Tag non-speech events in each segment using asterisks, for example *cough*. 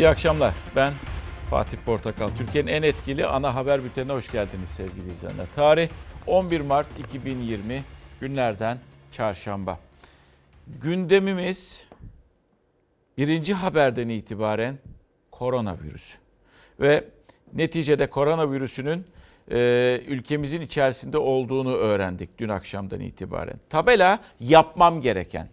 İyi akşamlar. Ben Fatih Portakal. Türkiye'nin en etkili ana haber bültenine hoş geldiniz sevgili izleyenler. Tarih 11 Mart 2020 günlerden çarşamba. Gündemimiz birinci haberden itibaren koronavirüs. Ve neticede koronavirüsünün e, ülkemizin içerisinde olduğunu öğrendik dün akşamdan itibaren. Tabela yapmam gereken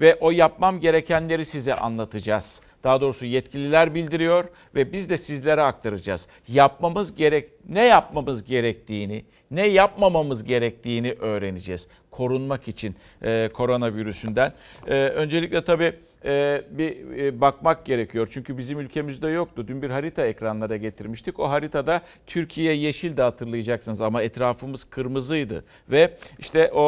ve o yapmam gerekenleri size anlatacağız. Daha doğrusu yetkililer bildiriyor ve biz de sizlere aktaracağız. Yapmamız gerek ne yapmamız gerektiğini, ne yapmamamız gerektiğini öğreneceğiz. Korunmak için e, koronavirüsünden. E, öncelikle tabii bir e, bakmak gerekiyor. Çünkü bizim ülkemizde yoktu. Dün bir harita ekranlara getirmiştik. O haritada Türkiye yeşil de hatırlayacaksınız ama etrafımız kırmızıydı. Ve işte o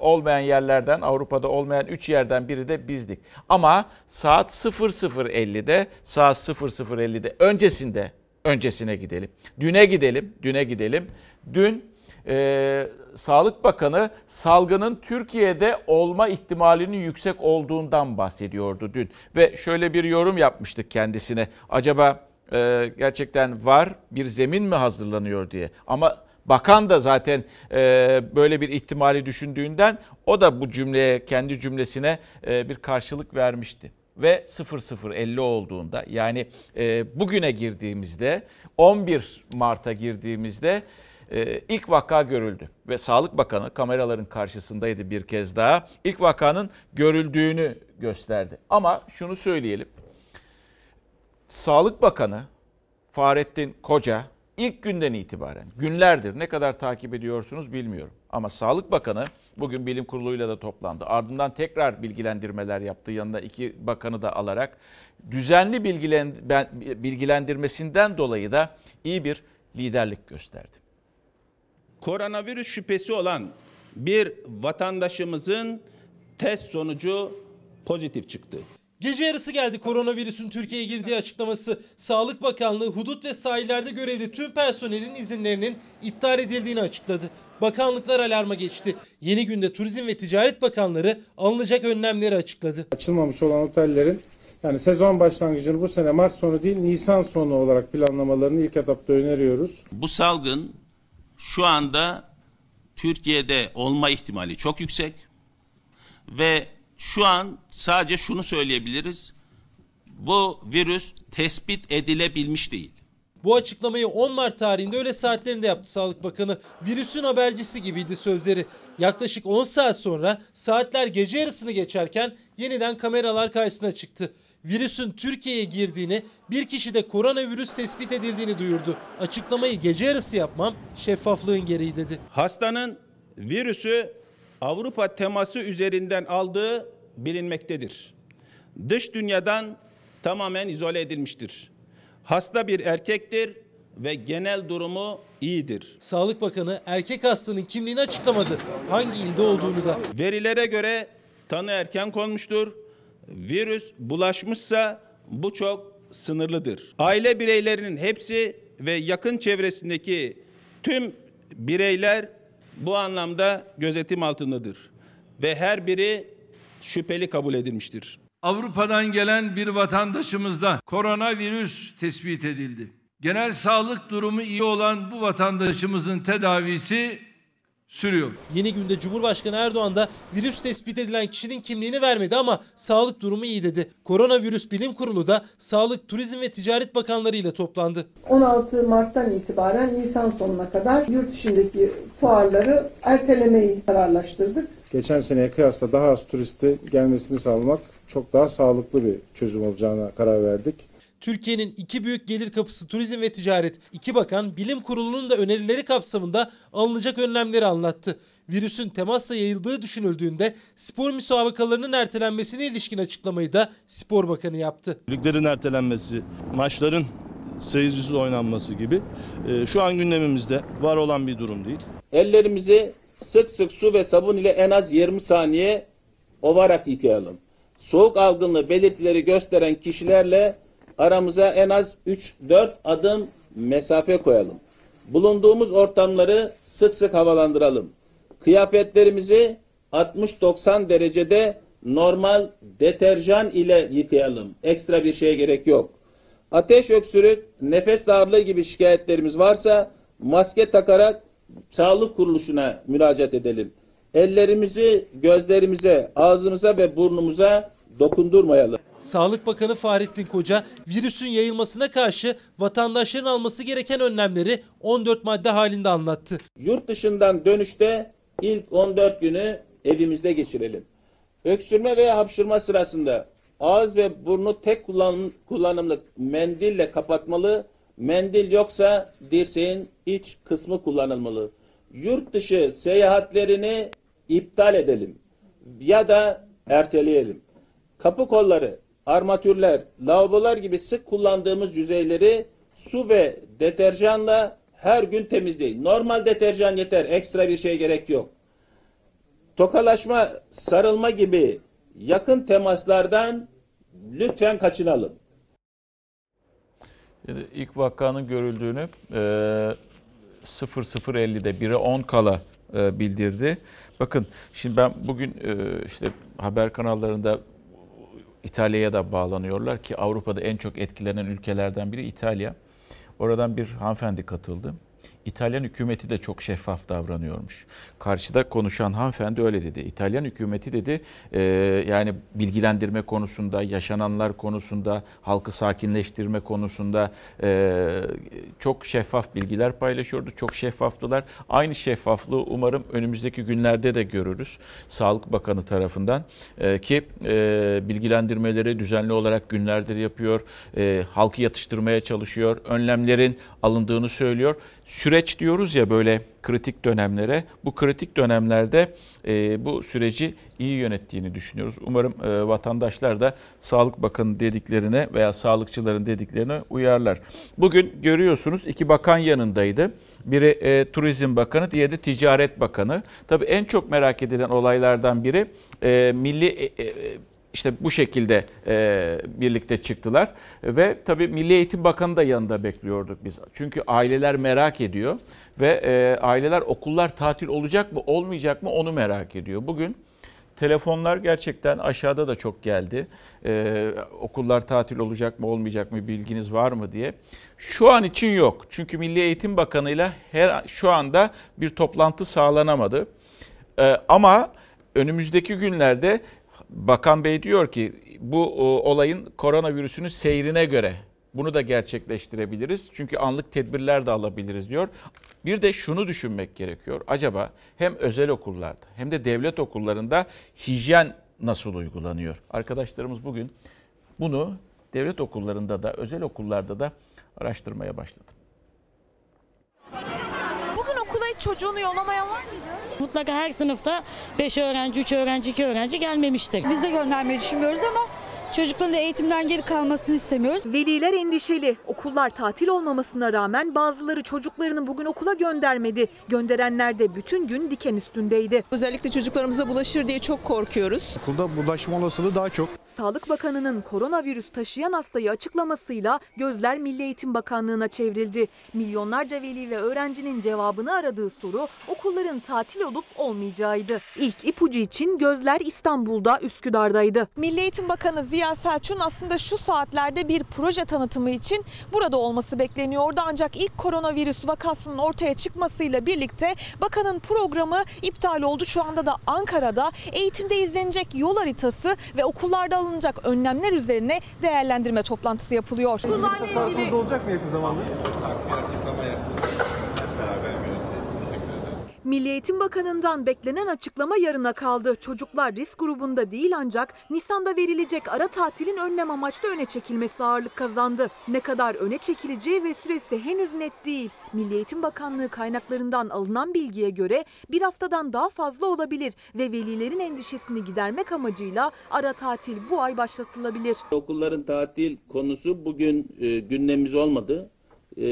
olmayan yerlerden Avrupa'da olmayan 3 yerden biri de bizdik. Ama saat 00.50'de saat 00.50'de öncesinde öncesine gidelim. Düne gidelim, düne gidelim. Dün e, Sağlık Bakanı salgının Türkiye'de olma ihtimalinin yüksek olduğundan bahsediyordu dün. Ve şöyle bir yorum yapmıştık kendisine. Acaba e, gerçekten var bir zemin mi hazırlanıyor diye. Ama bakan da zaten e, böyle bir ihtimali düşündüğünden o da bu cümleye kendi cümlesine e, bir karşılık vermişti ve 0050 olduğunda yani e, bugüne girdiğimizde 11 Mart'a girdiğimizde ilk vaka görüldü ve Sağlık Bakanı kameraların karşısındaydı bir kez daha. İlk vakanın görüldüğünü gösterdi. Ama şunu söyleyelim. Sağlık Bakanı Fahrettin Koca ilk günden itibaren günlerdir ne kadar takip ediyorsunuz bilmiyorum. Ama Sağlık Bakanı bugün bilim kuruluyla da toplandı. Ardından tekrar bilgilendirmeler yaptı yanına iki bakanı da alarak. Düzenli bilgilendirmesinden dolayı da iyi bir liderlik gösterdi koronavirüs şüphesi olan bir vatandaşımızın test sonucu pozitif çıktı. Gece yarısı geldi koronavirüsün Türkiye'ye girdiği açıklaması. Sağlık Bakanlığı hudut ve sahillerde görevli tüm personelin izinlerinin iptal edildiğini açıkladı. Bakanlıklar alarma geçti. Yeni günde Turizm ve Ticaret Bakanları alınacak önlemleri açıkladı. Açılmamış olan otellerin yani sezon başlangıcını bu sene Mart sonu değil Nisan sonu olarak planlamalarını ilk etapta öneriyoruz. Bu salgın şu anda Türkiye'de olma ihtimali çok yüksek ve şu an sadece şunu söyleyebiliriz. Bu virüs tespit edilebilmiş değil. Bu açıklamayı 10 Mart tarihinde öğle saatlerinde yaptı Sağlık Bakanı. Virüsün habercisi gibiydi sözleri. Yaklaşık 10 saat sonra saatler gece yarısını geçerken yeniden kameralar karşısına çıktı virüsün Türkiye'ye girdiğini, bir kişide koronavirüs tespit edildiğini duyurdu. Açıklamayı gece yarısı yapmam şeffaflığın gereği dedi. Hastanın virüsü Avrupa teması üzerinden aldığı bilinmektedir. Dış dünyadan tamamen izole edilmiştir. Hasta bir erkektir ve genel durumu iyidir. Sağlık Bakanı erkek hastanın kimliğini açıklamadı. Hangi ilde olduğunu da. Verilere göre tanı erken konmuştur virüs bulaşmışsa bu çok sınırlıdır. Aile bireylerinin hepsi ve yakın çevresindeki tüm bireyler bu anlamda gözetim altındadır ve her biri şüpheli kabul edilmiştir. Avrupa'dan gelen bir vatandaşımızda koronavirüs tespit edildi. Genel sağlık durumu iyi olan bu vatandaşımızın tedavisi sürüyor. Yeni günde Cumhurbaşkanı Erdoğan da virüs tespit edilen kişinin kimliğini vermedi ama sağlık durumu iyi dedi. Koronavirüs Bilim Kurulu da Sağlık, Turizm ve Ticaret Bakanları ile toplandı. 16 Mart'tan itibaren Nisan sonuna kadar yurt dışındaki fuarları ertelemeyi kararlaştırdık. Geçen seneye kıyasla daha az turisti gelmesini sağlamak çok daha sağlıklı bir çözüm olacağına karar verdik. Türkiye'nin iki büyük gelir kapısı turizm ve ticaret. İki bakan bilim kurulunun da önerileri kapsamında alınacak önlemleri anlattı. Virüsün temasla yayıldığı düşünüldüğünde spor müsabakalarının ertelenmesine ilişkin açıklamayı da Spor Bakanı yaptı. Liglerin ertelenmesi, maçların seyircisiz oynanması gibi e, şu an gündemimizde var olan bir durum değil. Ellerimizi sık sık su ve sabun ile en az 20 saniye ovarak yıkayalım. Soğuk algınlığı belirtileri gösteren kişilerle aramıza en az 3-4 adım mesafe koyalım. Bulunduğumuz ortamları sık sık havalandıralım. Kıyafetlerimizi 60-90 derecede normal deterjan ile yıkayalım. Ekstra bir şeye gerek yok. Ateş, öksürük, nefes darlığı gibi şikayetlerimiz varsa maske takarak sağlık kuruluşuna müracaat edelim. Ellerimizi gözlerimize, ağzımıza ve burnumuza dokundurmayalım. Sağlık Bakanı Fahrettin Koca virüsün yayılmasına karşı vatandaşların alması gereken önlemleri 14 madde halinde anlattı. Yurt dışından dönüşte ilk 14 günü evimizde geçirelim. Öksürme veya hapşırma sırasında ağız ve burnu tek kullanım, kullanımlık mendille kapatmalı. Mendil yoksa dirseğin iç kısmı kullanılmalı. Yurt dışı seyahatlerini iptal edelim ya da erteleyelim. Kapı kolları, armatürler, lavabolar gibi sık kullandığımız yüzeyleri su ve deterjanla her gün temizleyin. Normal deterjan yeter, ekstra bir şey gerek yok. Tokalaşma, sarılma gibi yakın temaslardan lütfen kaçınalım. İlk vakanın görüldüğünü e, 00.50'de 1'e 10 kala e, bildirdi. Bakın şimdi ben bugün e, işte haber kanallarında İtalya'ya da bağlanıyorlar ki Avrupa'da en çok etkilenen ülkelerden biri İtalya. Oradan bir hanımefendi katıldı. İtalyan hükümeti de çok şeffaf davranıyormuş. Karşıda konuşan hanımefendi öyle dedi. İtalyan hükümeti dedi e, yani bilgilendirme konusunda, yaşananlar konusunda, halkı sakinleştirme konusunda e, çok şeffaf bilgiler paylaşıyordu. Çok şeffaftılar. Aynı şeffaflığı umarım önümüzdeki günlerde de görürüz. Sağlık Bakanı tarafından e, ki e, bilgilendirmeleri düzenli olarak günlerdir yapıyor. E, halkı yatıştırmaya çalışıyor. Önlemlerin alındığını söylüyor. Süreç diyoruz ya böyle kritik dönemlere. Bu kritik dönemlerde e, bu süreci iyi yönettiğini düşünüyoruz. Umarım e, vatandaşlar da Sağlık Bakanı dediklerine veya sağlıkçıların dediklerine uyarlar. Bugün görüyorsunuz iki bakan yanındaydı. Biri e, Turizm Bakanı, diğeri de Ticaret Bakanı. Tabii en çok merak edilen olaylardan biri e, milli e, e, işte bu şekilde e, birlikte çıktılar ve tabii Milli Eğitim Bakanı da yanında bekliyorduk biz. Çünkü aileler merak ediyor ve e, aileler okullar tatil olacak mı olmayacak mı onu merak ediyor. Bugün telefonlar gerçekten aşağıda da çok geldi. E, okullar tatil olacak mı olmayacak mı bilginiz var mı diye. Şu an için yok. Çünkü Milli Eğitim Bakanı'yla her şu anda bir toplantı sağlanamadı. E, ama önümüzdeki günlerde Bakan Bey diyor ki bu olayın koronavirüsünün seyrine göre bunu da gerçekleştirebiliriz. Çünkü anlık tedbirler de alabiliriz diyor. Bir de şunu düşünmek gerekiyor. Acaba hem özel okullarda hem de devlet okullarında hijyen nasıl uygulanıyor? Arkadaşlarımız bugün bunu devlet okullarında da özel okullarda da araştırmaya başladı. Bugün okula hiç çocuğunu yollamayan var mıydı? Mutlaka her sınıfta 5 öğrenci, 3 öğrenci, 2 öğrenci gelmemiştir. Biz de göndermeyi düşünmüyoruz ama çocukların da eğitimden geri kalmasını istemiyoruz. Veliler endişeli. Okullar tatil olmamasına rağmen bazıları çocuklarını bugün okula göndermedi. Gönderenler de bütün gün diken üstündeydi. Özellikle çocuklarımıza bulaşır diye çok korkuyoruz. Okulda bulaşma olasılığı daha çok. Sağlık Bakanı'nın koronavirüs taşıyan hastayı açıklamasıyla gözler Milli Eğitim Bakanlığı'na çevrildi. Milyonlarca veli ve öğrencinin cevabını aradığı soru okulların tatil olup olmayacağıydı. İlk ipucu için gözler İstanbul'da Üsküdar'daydı. Milli Eğitim Bakanı Ziya Selçuk'un aslında şu saatlerde bir proje tanıtımı için burada olması bekleniyordu. Ancak ilk koronavirüs vakasının ortaya çıkmasıyla birlikte bakanın programı iptal oldu. Şu anda da Ankara'da eğitimde izlenecek yol haritası ve okullarda alınacak önlemler üzerine değerlendirme toplantısı yapılıyor. Okullarla ilgili olacak mı yakın zamanda? Milli Eğitim Bakanı'ndan beklenen açıklama yarına kaldı. Çocuklar risk grubunda değil ancak Nisan'da verilecek ara tatilin önlem amaçlı öne çekilmesi ağırlık kazandı. Ne kadar öne çekileceği ve süresi henüz net değil. Milli Eğitim Bakanlığı kaynaklarından alınan bilgiye göre bir haftadan daha fazla olabilir ve velilerin endişesini gidermek amacıyla ara tatil bu ay başlatılabilir. Okulların tatil konusu bugün e, gündemimiz olmadı. E,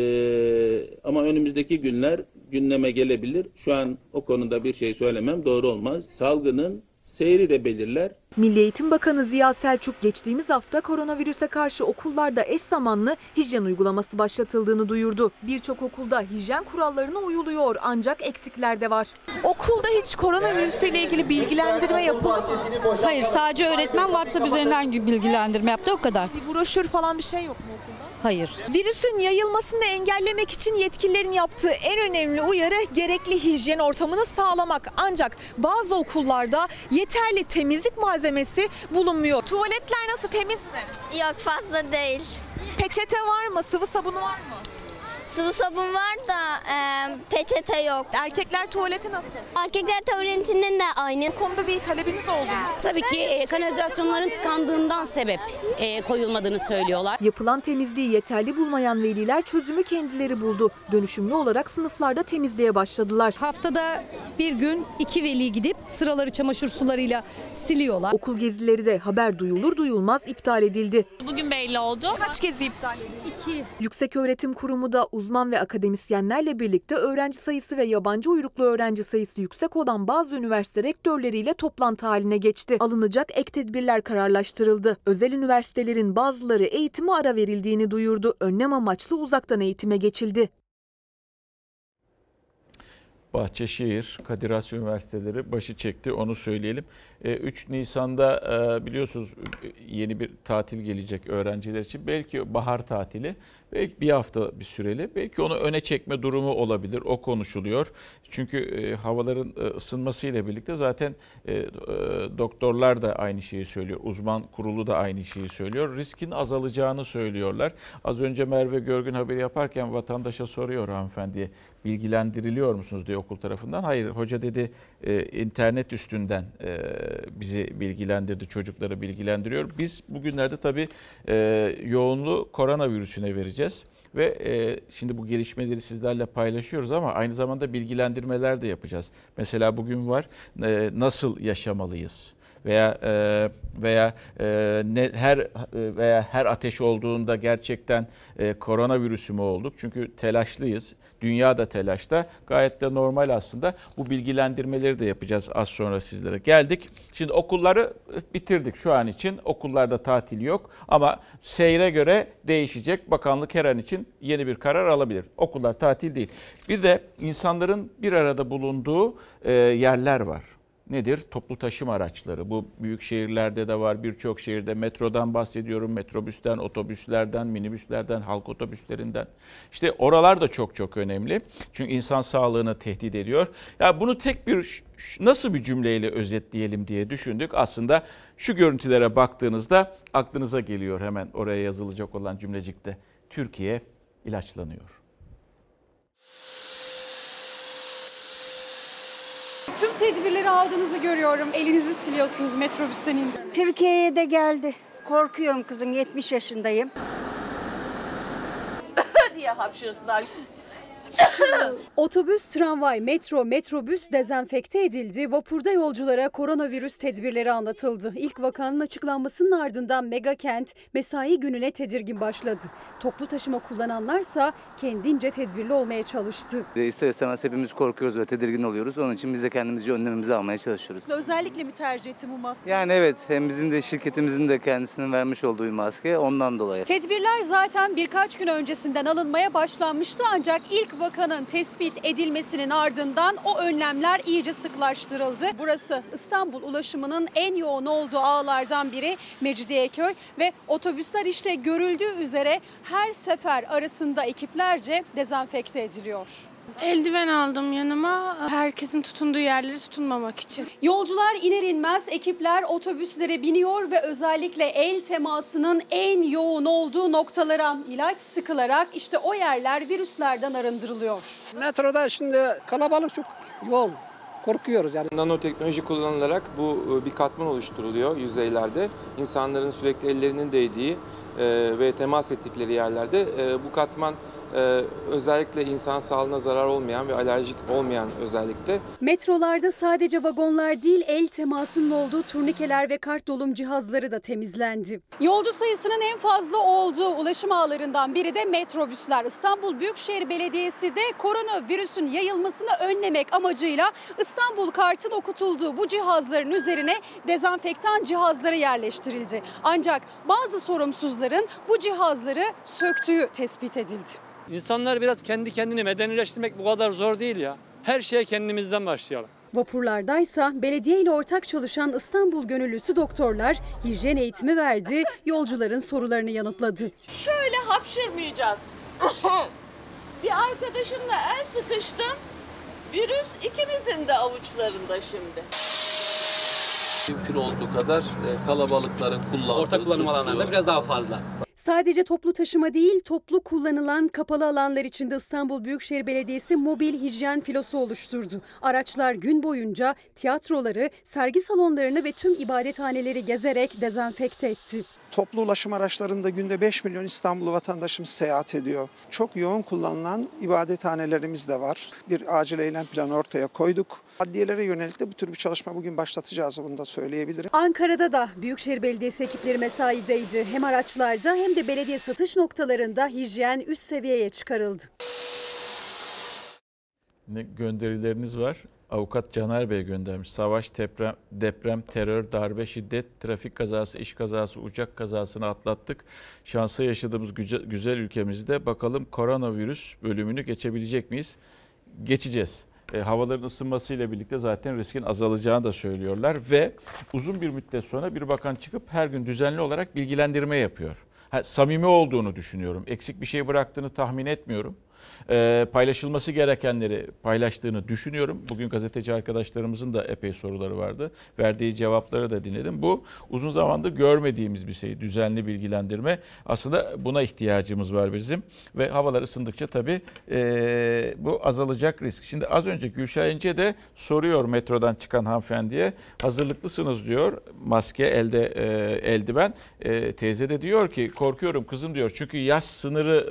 ama önümüzdeki günler gündeme gelebilir. Şu an o konuda bir şey söylemem doğru olmaz. Salgının seyri de belirler. Milli Eğitim Bakanı Ziya Selçuk geçtiğimiz hafta koronavirüse karşı okullarda eş zamanlı hijyen uygulaması başlatıldığını duyurdu. Birçok okulda hijyen kurallarına uyuluyor ancak eksikler de var. okulda hiç koronavirüsüyle ilgili bilgilendirme yapıldı mı? Hayır sadece öğretmen WhatsApp üzerinden bilgilendirme yaptı o kadar. Bir broşür falan bir şey yok mu okulda? Hayır. Virüsün yayılmasını engellemek için yetkililerin yaptığı en önemli uyarı gerekli hijyen ortamını sağlamak. Ancak bazı okullarda yeterli temizlik malzemesi bulunmuyor. Tuvaletler nasıl temiz mi? Yok fazla değil. Peçete var mı? Sıvı sabunu var mı? Sıvı sabun var da e, peçete yok. Erkekler tuvaleti nasıl? Erkekler tuvaletinin de aynı. Bu konuda bir talebiniz oldu mu? Tabii ki e, kanalizasyonların tıkandığından sebep e, koyulmadığını söylüyorlar. Yapılan temizliği yeterli bulmayan veliler çözümü kendileri buldu. Dönüşümlü olarak sınıflarda temizliğe başladılar. Haftada bir gün iki veli gidip sıraları çamaşır sularıyla siliyorlar. Okul gezileri de haber duyulur duyulmaz iptal edildi. Bugün belli oldu. Kaç gezi iptal edildi? İki. Yükseköğretim Kurumu da uzman ve akademisyenlerle birlikte öğrenci sayısı ve yabancı uyruklu öğrenci sayısı yüksek olan bazı üniversite rektörleriyle toplantı haline geçti. Alınacak ek tedbirler kararlaştırıldı. Özel üniversitelerin bazıları eğitime ara verildiğini duyurdu. Önlem amaçlı uzaktan eğitime geçildi. Bahçeşehir, Kadir Has Üniversiteleri başı çekti onu söyleyelim. E, 3 Nisan'da e, biliyorsunuz e, yeni bir tatil gelecek öğrenciler için. Belki bahar tatili, belki bir hafta bir süreli. Belki onu öne çekme durumu olabilir. O konuşuluyor. Çünkü e, havaların e, ısınmasıyla birlikte zaten e, e, doktorlar da aynı şeyi söylüyor. Uzman kurulu da aynı şeyi söylüyor. Riskin azalacağını söylüyorlar. Az önce Merve Görgün haberi yaparken vatandaşa soruyor hanımefendiye bilgilendiriliyor musunuz diye okul tarafından. Hayır hoca dedi e, internet üstünden e, bizi bilgilendirdi, çocukları bilgilendiriyor. Biz bugünlerde tabii e, yoğunluğu koronavirüsüne vereceğiz. Ve e, şimdi bu gelişmeleri sizlerle paylaşıyoruz ama aynı zamanda bilgilendirmeler de yapacağız. Mesela bugün var e, nasıl yaşamalıyız? Veya e, veya e, ne, her e, veya her ateş olduğunda gerçekten e, koronavirüsü mü olduk? Çünkü telaşlıyız. Dünya da telaşta. Gayet de normal aslında. Bu bilgilendirmeleri de yapacağız az sonra sizlere. Geldik. Şimdi okulları bitirdik şu an için. Okullarda tatil yok ama seyre göre değişecek. Bakanlık her an için yeni bir karar alabilir. Okullar tatil değil. Bir de insanların bir arada bulunduğu e, yerler var nedir? Toplu taşıma araçları. Bu büyük şehirlerde de var. Birçok şehirde metrodan bahsediyorum. Metrobüsten, otobüslerden, minibüslerden, halk otobüslerinden. İşte oralar da çok çok önemli. Çünkü insan sağlığını tehdit ediyor. Ya bunu tek bir nasıl bir cümleyle özetleyelim diye düşündük. Aslında şu görüntülere baktığınızda aklınıza geliyor hemen oraya yazılacak olan cümlecikte. Türkiye ilaçlanıyor. Tüm tedbirleri aldığınızı görüyorum. Elinizi siliyorsunuz metrobüsten indi. Türkiye'ye de geldi. Korkuyorum kızım 70 yaşındayım. *laughs* diye hapşırsınlar. Otobüs, tramvay, metro, metrobüs dezenfekte edildi. Vapurda yolculara koronavirüs tedbirleri anlatıldı. İlk vakanın açıklanmasının ardından mega kent mesai gününe tedirgin başladı. Toplu taşıma kullananlarsa kendince tedbirli olmaya çalıştı. İster istemez hepimiz korkuyoruz ve tedirgin oluyoruz. Onun için biz de kendimizce önlemimizi almaya çalışıyoruz. Özellikle mi tercih etti bu maske? Yani evet hem bizim de şirketimizin de kendisinin vermiş olduğu bir maske ondan dolayı. Tedbirler zaten birkaç gün öncesinden alınmaya başlanmıştı ancak ilk vakanın tespit edilmesinin ardından o önlemler iyice sıklaştırıldı. Burası İstanbul ulaşımının en yoğun olduğu ağlardan biri Mecidiyeköy ve otobüsler işte görüldüğü üzere her sefer arasında ekiplerce dezenfekte ediliyor. Eldiven aldım yanıma herkesin tutunduğu yerleri tutunmamak için. Yolcular iner inmez ekipler otobüslere biniyor ve özellikle el temasının en yoğun olduğu noktalara ilaç sıkılarak işte o yerler virüslerden arındırılıyor. Metroda şimdi kalabalık çok yoğun. Korkuyoruz yani. Nanoteknoloji kullanılarak bu bir katman oluşturuluyor yüzeylerde. İnsanların sürekli ellerinin değdiği e, ve temas ettikleri yerlerde e, bu katman e, özellikle insan sağlığına zarar olmayan ve alerjik olmayan özellikle. Metrolarda sadece vagonlar değil el temasının olduğu turnikeler ve kart dolum cihazları da temizlendi. Yolcu sayısının en fazla olduğu ulaşım ağlarından biri de metrobüsler. İstanbul Büyükşehir Belediyesi de koronavirüsün yayılmasını önlemek amacıyla İstanbul kartın okutulduğu bu cihazların üzerine dezenfektan cihazları yerleştirildi. Ancak bazı sorumsuzların bu cihazları söktüğü tespit edildi. İnsanlar biraz kendi kendini medenileştirmek bu kadar zor değil ya. Her şeye kendimizden başlayalım. Vapurlardaysa belediye ile ortak çalışan İstanbul gönüllüsü doktorlar hijyen eğitimi verdi, yolcuların sorularını yanıtladı. Şöyle hapşırmayacağız. *coughs* bir arkadaşımla el sıkıştım. Virüs ikimizin de avuçlarında şimdi. Mümkün olduğu kadar e, kalabalıkların kullandığı... Ortak kullanım alanlarında biraz daha fazla. Sadece toplu taşıma değil, toplu kullanılan kapalı alanlar içinde İstanbul Büyükşehir Belediyesi mobil hijyen filosu oluşturdu. Araçlar gün boyunca tiyatroları, sergi salonlarını ve tüm ibadethaneleri gezerek dezenfekte etti. Toplu ulaşım araçlarında günde 5 milyon İstanbul vatandaşımız seyahat ediyor. Çok yoğun kullanılan ibadethanelerimiz de var. Bir acil eylem planı ortaya koyduk. Adliyelere yönelik de bu tür bir çalışma bugün başlatacağız onu da söyleyebilirim. Ankara'da da Büyükşehir Belediyesi ekipleri mesaideydi. Hem araçlarda hem de belediye satış noktalarında hijyen üst seviyeye çıkarıldı. Ne gönderileriniz var? Avukat Caner Bey göndermiş. Savaş, deprem, deprem, terör, darbe, şiddet, trafik kazası, iş kazası, uçak kazasını atlattık. Şansa yaşadığımız güzel, güzel ülkemizde bakalım koronavirüs bölümünü geçebilecek miyiz? Geçeceğiz. E, havaların ısınmasıyla birlikte zaten riskin azalacağını da söylüyorlar ve uzun bir müddet sonra bir bakan çıkıp her gün düzenli olarak bilgilendirme yapıyor. Samimi olduğunu düşünüyorum. Eksik bir şey bıraktığını tahmin etmiyorum. Ee, paylaşılması gerekenleri paylaştığını düşünüyorum. Bugün gazeteci arkadaşlarımızın da epey soruları vardı. Verdiği cevapları da dinledim. Bu uzun zamandır görmediğimiz bir şey. Düzenli bilgilendirme. Aslında buna ihtiyacımız var bizim. Ve havalar ısındıkça tabii e, bu azalacak risk. Şimdi az önce Gülşah İnce de soruyor metrodan çıkan hanımefendiye. Hazırlıklısınız diyor. Maske, elde e, eldiven. E, teyze de diyor ki korkuyorum kızım diyor. Çünkü yaş sınırı,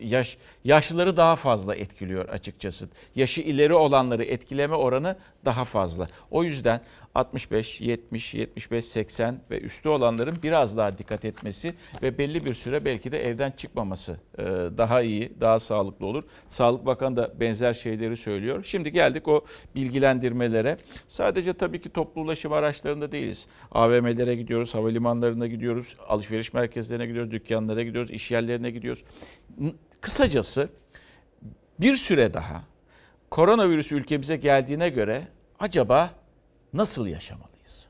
e, yaş yaşlıları daha fazla etkiliyor açıkçası. Yaşı ileri olanları etkileme oranı daha fazla. O yüzden 65, 70, 75, 80 ve üstü olanların biraz daha dikkat etmesi ve belli bir süre belki de evden çıkmaması e, daha iyi, daha sağlıklı olur. Sağlık Bakanı da benzer şeyleri söylüyor. Şimdi geldik o bilgilendirmelere. Sadece tabii ki toplu ulaşım araçlarında değiliz. AVM'lere gidiyoruz, havalimanlarına gidiyoruz, alışveriş merkezlerine gidiyoruz, dükkanlara gidiyoruz, iş yerlerine gidiyoruz. Kısacası bir süre daha koronavirüs ülkemize geldiğine göre acaba nasıl yaşamalıyız?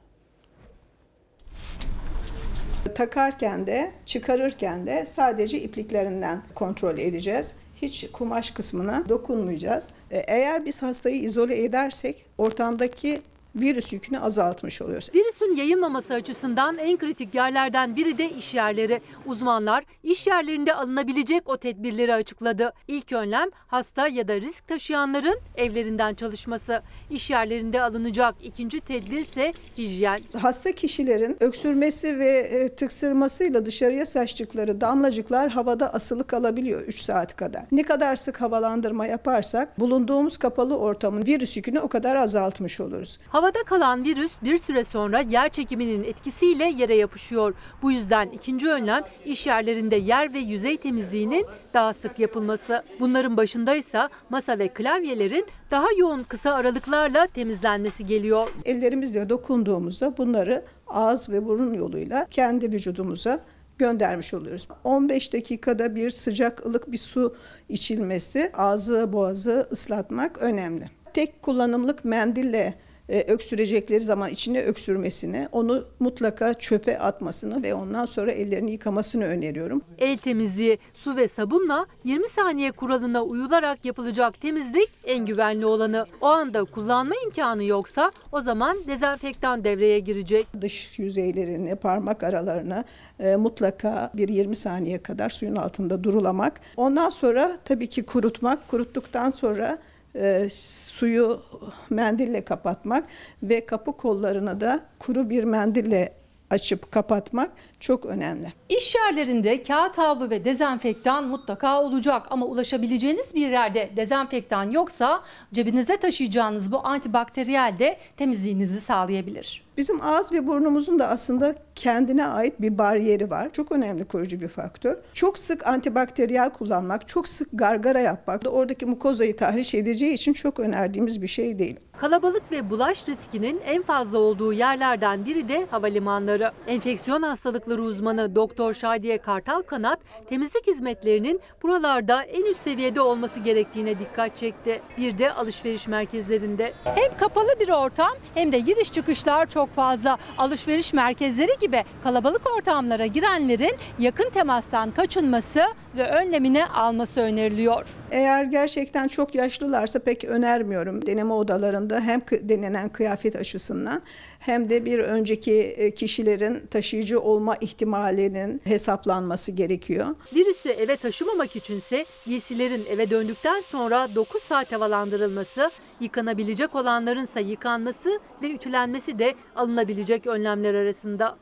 Takarken de çıkarırken de sadece ipliklerinden kontrol edeceğiz. Hiç kumaş kısmına dokunmayacağız. E, Eğer biz hastayı izole edersek ortamdaki virüs yükünü azaltmış oluyoruz. Virüsün yayılmaması açısından en kritik yerlerden biri de iş yerleri. Uzmanlar iş yerlerinde alınabilecek o tedbirleri açıkladı. İlk önlem hasta ya da risk taşıyanların evlerinden çalışması. İş yerlerinde alınacak ikinci tedbir ise hijyen. Hasta kişilerin öksürmesi ve e, tıksırmasıyla dışarıya saçtıkları damlacıklar havada asılı kalabiliyor 3 saat kadar. Ne kadar sık havalandırma yaparsak bulunduğumuz kapalı ortamın virüs yükünü o kadar azaltmış oluruz. Havada kalan virüs bir süre sonra yer çekiminin etkisiyle yere yapışıyor. Bu yüzden ikinci önlem iş yerlerinde yer ve yüzey temizliğinin daha sık yapılması. Bunların başındaysa masa ve klavyelerin daha yoğun kısa aralıklarla temizlenmesi geliyor. Ellerimizle dokunduğumuzda bunları ağız ve burun yoluyla kendi vücudumuza göndermiş oluyoruz. 15 dakikada bir sıcak ılık bir su içilmesi, ağzı boğazı ıslatmak önemli. Tek kullanımlık mendille e, öksürecekleri zaman içine öksürmesini, onu mutlaka çöpe atmasını ve ondan sonra ellerini yıkamasını öneriyorum. El temizliği, su ve sabunla 20 saniye kuralına uyularak yapılacak temizlik en güvenli olanı. O anda kullanma imkanı yoksa o zaman dezenfektan devreye girecek. Dış yüzeylerini, parmak aralarını e, mutlaka bir 20 saniye kadar suyun altında durulamak. Ondan sonra tabii ki kurutmak. Kuruttuktan sonra e, suyu mendille kapatmak ve kapı kollarını da kuru bir mendille açıp kapatmak çok önemli. İş yerlerinde kağıt havlu ve dezenfektan mutlaka olacak ama ulaşabileceğiniz bir yerde dezenfektan yoksa cebinizde taşıyacağınız bu antibakteriyel de temizliğinizi sağlayabilir. Bizim ağız ve burnumuzun da aslında kendine ait bir bariyeri var. Çok önemli koruyucu bir faktör. Çok sık antibakteriyel kullanmak, çok sık gargara yapmak da oradaki mukozayı tahriş edeceği için çok önerdiğimiz bir şey değil. Kalabalık ve bulaş riskinin en fazla olduğu yerlerden biri de havalimanları. Enfeksiyon hastalıkları uzmanı Doktor Şadiye Kartal Kanat, temizlik hizmetlerinin buralarda en üst seviyede olması gerektiğine dikkat çekti. Bir de alışveriş merkezlerinde. Hem kapalı bir ortam hem de giriş çıkışlar çok fazla. Alışveriş merkezleri gibi kalabalık ortamlara girenlerin yakın temastan kaçınması ve önlemini alması öneriliyor. Eğer gerçekten çok yaşlılarsa pek önermiyorum. Deneme odalarında hem denenen kıyafet aşısından hem de bir önceki e, kişilerin taşıyıcı olma ihtimalinin hesaplanması gerekiyor. Virüsü eve taşımamak içinse giysilerin eve döndükten sonra 9 saat havalandırılması, yıkanabilecek olanlarınsa yıkanması ve ütülenmesi de alınabilecek önlemler arasında.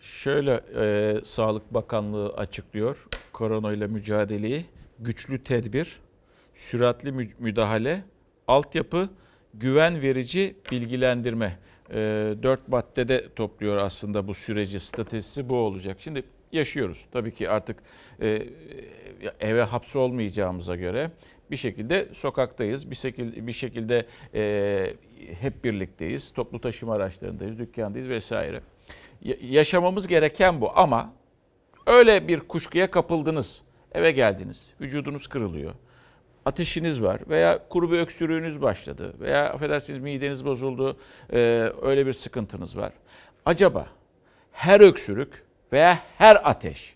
Şöyle e, Sağlık Bakanlığı açıklıyor korona ile mücadeleyi. Güçlü tedbir, süratli mü- müdahale, altyapı, güven verici bilgilendirme. E, dört maddede topluyor aslında bu süreci, statüsü bu olacak. Şimdi yaşıyoruz. Tabii ki artık e, eve hapsolmayacağımıza göre bir şekilde sokaktayız. Bir şekilde bir şekilde e, hep birlikteyiz. Toplu taşıma araçlarındayız, dükkandayız vesaire. Ya- yaşamamız gereken bu ama öyle bir kuşkuya kapıldınız. Eve geldiniz. Vücudunuz kırılıyor. Ateşiniz var veya kuru bir öksürüğünüz başladı veya affedersiniz mideniz bozuldu. e, öyle bir sıkıntınız var. Acaba her öksürük veya her ateş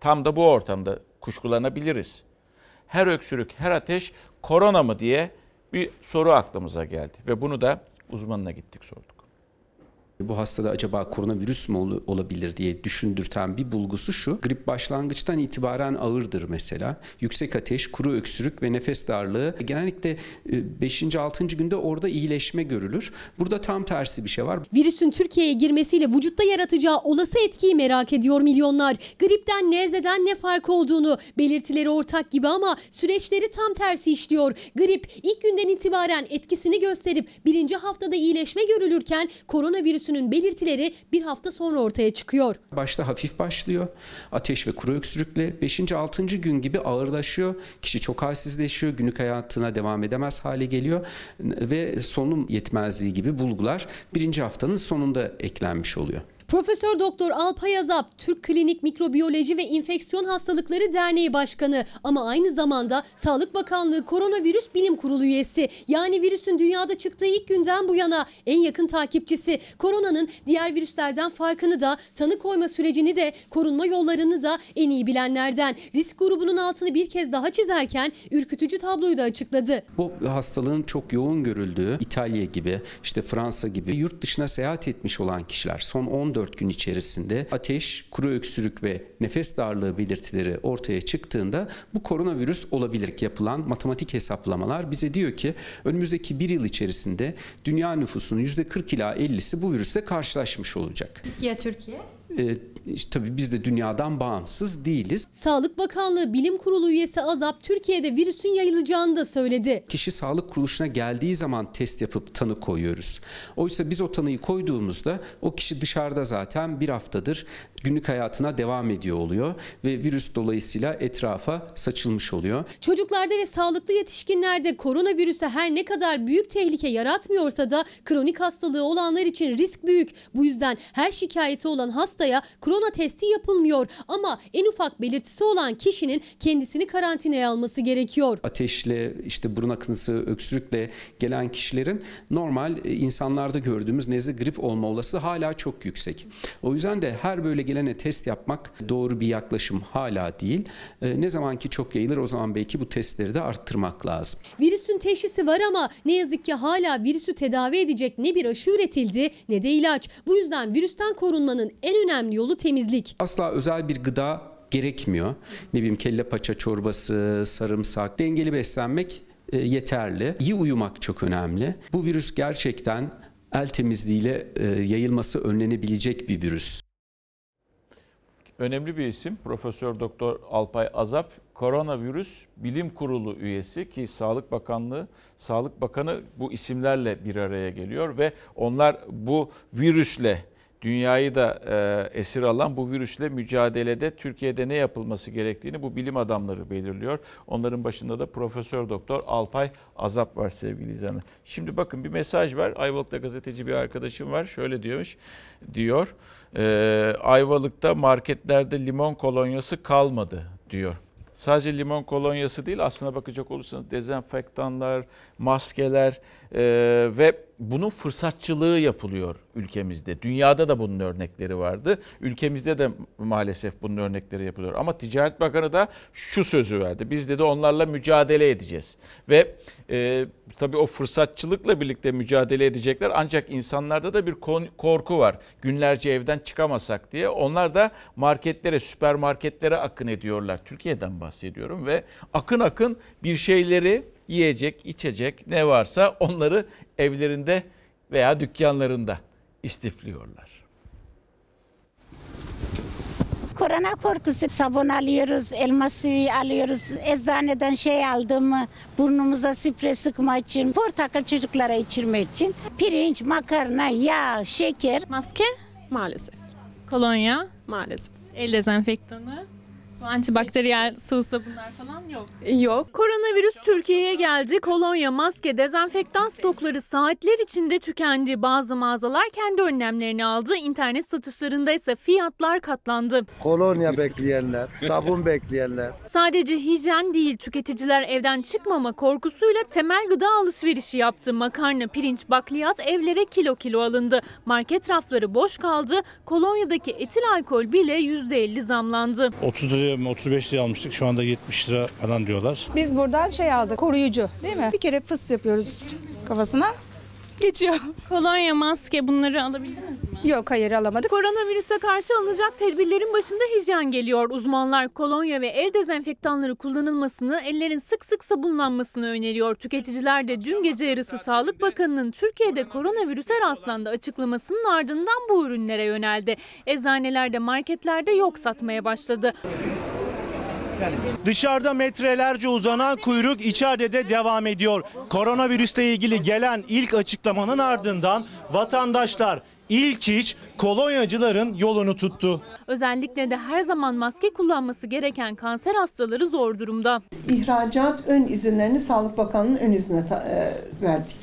tam da bu ortamda kuşkulanabiliriz. Her öksürük, her ateş korona mı diye bir soru aklımıza geldi ve bunu da uzmanına gittik sorduk. Bu hastada acaba koronavirüs mü ol- olabilir diye düşündürten bir bulgusu şu. Grip başlangıçtan itibaren ağırdır mesela. Yüksek ateş, kuru öksürük ve nefes darlığı. Genellikle 5. 6. günde orada iyileşme görülür. Burada tam tersi bir şey var. Virüsün Türkiye'ye girmesiyle vücutta yaratacağı olası etkiyi merak ediyor milyonlar. Gripten, nezleden ne fark olduğunu belirtileri ortak gibi ama süreçleri tam tersi işliyor. Grip ilk günden itibaren etkisini gösterip birinci haftada iyileşme görülürken koronavirüsünün belirtileri bir hafta sonra ortaya çıkıyor. Başta hafif başlıyor. Ateş ve kuru öksürükle 5. 6. gün gibi ağırlaşıyor. Kişi çok halsizleşiyor. Günlük hayatına devam edemez hale geliyor. Ve solunum yetmezliği gibi bulgular birinci haftanın sonunda eklenmiş oluyor. Profesör Doktor Alpay Azap, Türk Klinik Mikrobiyoloji ve İnfeksiyon Hastalıkları Derneği Başkanı ama aynı zamanda Sağlık Bakanlığı Koronavirüs Bilim Kurulu üyesi. Yani virüsün dünyada çıktığı ilk günden bu yana en yakın takipçisi. Koronanın diğer virüslerden farkını da, tanı koyma sürecini de, korunma yollarını da en iyi bilenlerden. Risk grubunun altını bir kez daha çizerken ürkütücü tabloyu da açıkladı. Bu hastalığın çok yoğun görüldüğü İtalya gibi, işte Fransa gibi yurt dışına seyahat etmiş olan kişiler son 14 gün içerisinde ateş, kuru öksürük ve nefes darlığı belirtileri ortaya çıktığında bu koronavirüs olabilir. Yapılan matematik hesaplamalar bize diyor ki önümüzdeki bir yıl içerisinde dünya nüfusunun %40 ila 50'si bu virüsle karşılaşmış olacak. Türkiye, Türkiye. Ee, işte tabii biz de dünyadan bağımsız değiliz. Sağlık Bakanlığı Bilim Kurulu üyesi Azap Türkiye'de virüsün yayılacağını da söyledi. Kişi sağlık kuruluşuna geldiği zaman test yapıp tanı koyuyoruz. Oysa biz o tanıyı koyduğumuzda o kişi dışarıda zaten bir haftadır günlük hayatına devam ediyor oluyor ve virüs dolayısıyla etrafa saçılmış oluyor. Çocuklarda ve sağlıklı yetişkinlerde koronavirüse her ne kadar büyük tehlike yaratmıyorsa da kronik hastalığı olanlar için risk büyük. Bu yüzden her şikayeti olan hastaya korona testi yapılmıyor ama en ufak belirtisi olan kişinin kendisini karantinaya alması gerekiyor. Ateşle, işte burun akıntısı, öksürükle gelen kişilerin normal e, insanlarda gördüğümüz nezle grip olma olasılığı hala çok yüksek. O yüzden de her böyle gelene test yapmak doğru bir yaklaşım hala değil. E, Ne zaman ki çok yayılır o zaman belki bu testleri de arttırmak lazım. Virüsün teşhisi var ama ne yazık ki hala virüsü tedavi edecek ne bir aşı üretildi ne de ilaç. Bu yüzden virüsten korunmanın en önemli yolu temizlik. Asla özel bir gıda gerekmiyor. Ne bileyim kelle paça çorbası, sarımsak, dengeli beslenmek e, yeterli. İyi uyumak çok önemli. Bu virüs gerçekten el temizliğiyle e, yayılması önlenebilecek bir virüs. Önemli bir isim Profesör Doktor Alpay Azap koronavirüs bilim kurulu üyesi ki Sağlık Bakanlığı, Sağlık Bakanı bu isimlerle bir araya geliyor ve onlar bu virüsle dünyayı da e, esir alan bu virüsle mücadelede Türkiye'de ne yapılması gerektiğini bu bilim adamları belirliyor. Onların başında da Profesör Doktor Alpay Azap var sevgili izleyenler. Şimdi bakın bir mesaj var. Ayvalık'ta gazeteci bir arkadaşım var. Şöyle diyormuş. Diyor. E, Ayvalık'ta marketlerde limon kolonyası kalmadı diyor. Sadece limon kolonyası değil aslına bakacak olursanız dezenfektanlar, maskeler e, ve bunun fırsatçılığı yapılıyor ülkemizde. Dünyada da bunun örnekleri vardı. Ülkemizde de maalesef bunun örnekleri yapılıyor. Ama Ticaret Bakanı da şu sözü verdi. Biz dedi onlarla mücadele edeceğiz. Ve e, tabii o fırsatçılıkla birlikte mücadele edecekler. Ancak insanlarda da bir korku var. Günlerce evden çıkamasak diye. Onlar da marketlere, süpermarketlere akın ediyorlar. Türkiye'den bahsediyorum ve akın akın bir şeyleri yiyecek, içecek ne varsa onları evlerinde veya dükkanlarında istifliyorlar. Korona korkusu sabun alıyoruz, elma suyu alıyoruz. Eczaneden şey aldım burnumuza sprey sıkma için, portakal çocuklara içirme için. Pirinç, makarna, yağ, şeker. Maske? Maalesef. Kolonya? Maalesef. El dezenfektanı? Antibakteriyel sıvı sabunlar falan yok. Yok. Koronavirüs Türkiye'ye geldi. Kolonya, maske, dezenfektan stokları saatler içinde tükendi. Bazı mağazalar kendi önlemlerini aldı. İnternet satışlarında ise fiyatlar katlandı. Kolonya bekleyenler, sabun bekleyenler. Sadece hijyen değil, tüketiciler evden çıkmama korkusuyla temel gıda alışverişi yaptı. Makarna, pirinç, bakliyat evlere kilo kilo alındı. Market rafları boş kaldı. Kolonyadaki etil alkol bile %50 zamlandı. 30 liraya mı 35 liraya almıştık. Şu anda 70 lira falan diyorlar. Biz buradan şey aldık, koruyucu değil mi? Bir kere fıs yapıyoruz kafasına. *laughs* Geçiyor. Kolonya, maske bunları alabildiniz mi? Yok hayır alamadık. Koronavirüse karşı alınacak tedbirlerin başında hijyen geliyor. Uzmanlar kolonya ve el dezenfektanları kullanılmasını, ellerin sık sık sabunlanmasını öneriyor. Tüketiciler de dün gece yarısı Sağlık Bakanı'nın Türkiye'de koronavirüse rastlandı açıklamasının ardından bu ürünlere yöneldi. Eczanelerde, marketlerde yok satmaya başladı. Dışarıda metrelerce uzanan kuyruk içeride de devam ediyor. Koronavirüsle ilgili gelen ilk açıklamanın ardından vatandaşlar ilk iç kolonyacıların yolunu tuttu. Özellikle de her zaman maske kullanması gereken kanser hastaları zor durumda. İhracat ön izinlerini Sağlık Bakanlığı'nın ön iznine e, verdik.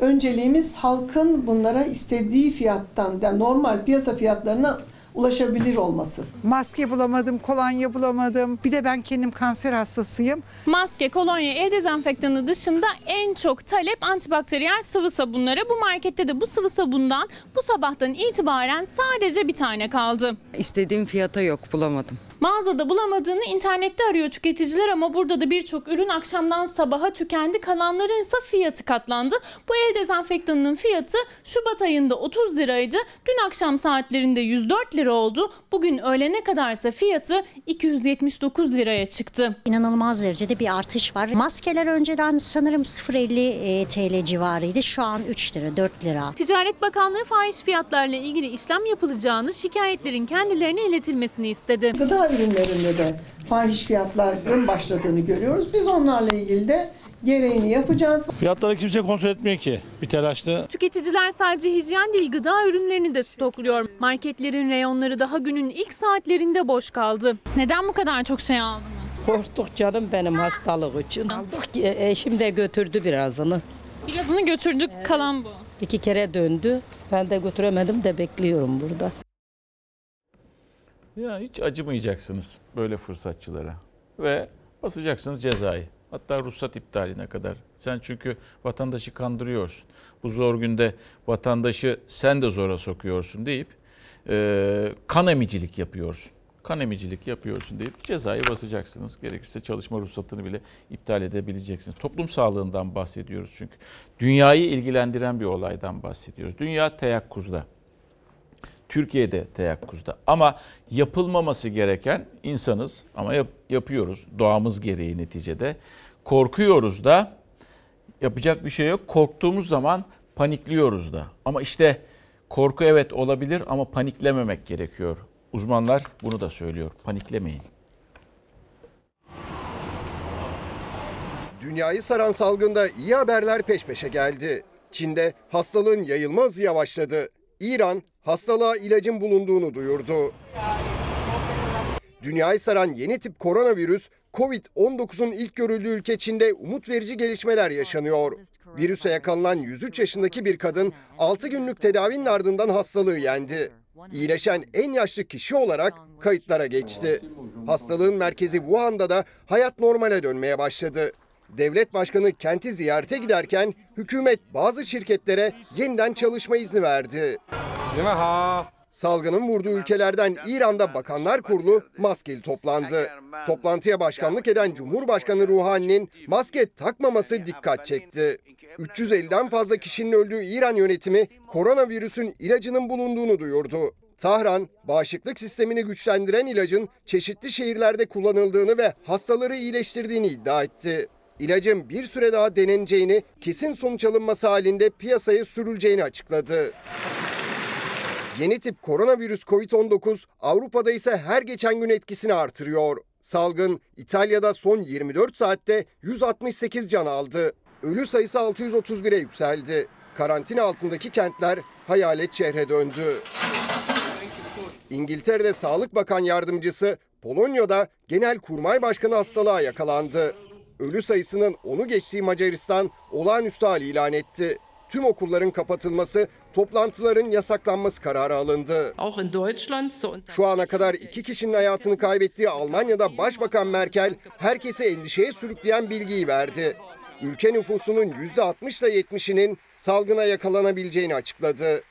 Önceliğimiz halkın bunlara istediği fiyattan, yani normal piyasa fiyatlarına ulaşabilir olması. Maske bulamadım, kolonya bulamadım. Bir de ben kendim kanser hastasıyım. Maske, kolonya, el dezenfektanı dışında en çok talep antibakteriyel sıvı sabunlara. Bu markette de bu sıvı sabundan bu sabahtan itibaren sadece bir tane kaldı. İstediğim fiyata yok bulamadım. Mağazada bulamadığını internette arıyor tüketiciler ama burada da birçok ürün akşamdan sabaha tükendi. Kalanların ise fiyatı katlandı. Bu el dezenfektanının fiyatı Şubat ayında 30 liraydı. Dün akşam saatlerinde 104 lira oldu. Bugün öğlene kadarsa fiyatı 279 liraya çıktı. İnanılmaz derecede bir artış var. Maskeler önceden sanırım 0.50 TL civarıydı. Şu an 3 lira, 4 lira. Ticaret Bakanlığı fahiş fiyatlarla ilgili işlem yapılacağını, şikayetlerin kendilerine iletilmesini istedi. Gıda ürünlerinde de fahiş fiyatların başladığını görüyoruz. Biz onlarla ilgili de gereğini yapacağız. Fiyatları kimse kontrol etmiyor ki. Bir telaşlı. Tüketiciler sadece hijyen değil gıda ürünlerini de stokluyor. Marketlerin reyonları daha günün ilk saatlerinde boş kaldı. Neden bu kadar çok şey aldınız? Korktuk canım benim hastalık için. Aldık eşim de götürdü birazını. Birazını götürdük kalan bu. İki kere döndü. Ben de götüremedim de bekliyorum burada. Ya hiç acımayacaksınız böyle fırsatçılara ve basacaksınız cezayı. Hatta ruhsat iptaline kadar. Sen çünkü vatandaşı kandırıyorsun. Bu zor günde vatandaşı sen de zora sokuyorsun deyip e, kan emicilik yapıyorsun. Kan emicilik yapıyorsun deyip cezayı basacaksınız. Gerekirse çalışma ruhsatını bile iptal edebileceksiniz. Toplum sağlığından bahsediyoruz çünkü. Dünyayı ilgilendiren bir olaydan bahsediyoruz. Dünya teyakkuzda. Türkiye'de teyakkuzda. Ama yapılmaması gereken insanız ama yap, yapıyoruz. Doğamız gereği neticede. Korkuyoruz da yapacak bir şey yok. Korktuğumuz zaman panikliyoruz da. Ama işte korku evet olabilir ama paniklememek gerekiyor. Uzmanlar bunu da söylüyor. Paniklemeyin. Dünyayı saran salgında iyi haberler peş peşe geldi. Çin'de hastalığın yayılma hızı yavaşladı. İran hastalığa ilacın bulunduğunu duyurdu. Dünyayı saran yeni tip koronavirüs Covid-19'un ilk görüldüğü ülke Çin'de umut verici gelişmeler yaşanıyor. Virüse yakalanan 103 yaşındaki bir kadın 6 günlük tedavinin ardından hastalığı yendi. İyileşen en yaşlı kişi olarak kayıtlara geçti. Hastalığın merkezi Wuhan'da da hayat normale dönmeye başladı. Devlet başkanı kenti ziyarete giderken hükümet bazı şirketlere yeniden çalışma izni verdi. Salgının vurduğu ülkelerden İran'da Bakanlar Kurulu maskeli toplandı. Toplantıya başkanlık eden Cumhurbaşkanı Ruhani'nin maske takmaması dikkat çekti. 350'den fazla kişinin öldüğü İran yönetimi koronavirüsün ilacının bulunduğunu duyurdu. Tahran, bağışıklık sistemini güçlendiren ilacın çeşitli şehirlerde kullanıldığını ve hastaları iyileştirdiğini iddia etti. İlacın bir süre daha deneneceğini, kesin sonuç alınması halinde piyasaya sürüleceğini açıkladı. Yeni tip koronavirüs COVID-19 Avrupa'da ise her geçen gün etkisini artırıyor. Salgın İtalya'da son 24 saatte 168 can aldı. Ölü sayısı 631'e yükseldi. Karantina altındaki kentler hayalet şehre döndü. İngiltere'de Sağlık Bakan Yardımcısı Polonya'da Genelkurmay Başkanı hastalığa yakalandı. Ölü sayısının onu geçtiği Macaristan olağanüstü hal ilan etti. Tüm okulların kapatılması, toplantıların yasaklanması kararı alındı. Şu ana kadar iki kişinin hayatını kaybettiği Almanya'da Başbakan Merkel herkesi endişeye sürükleyen bilgiyi verdi. Ülke nüfusunun %60 ile %70'inin salgına yakalanabileceğini açıkladı.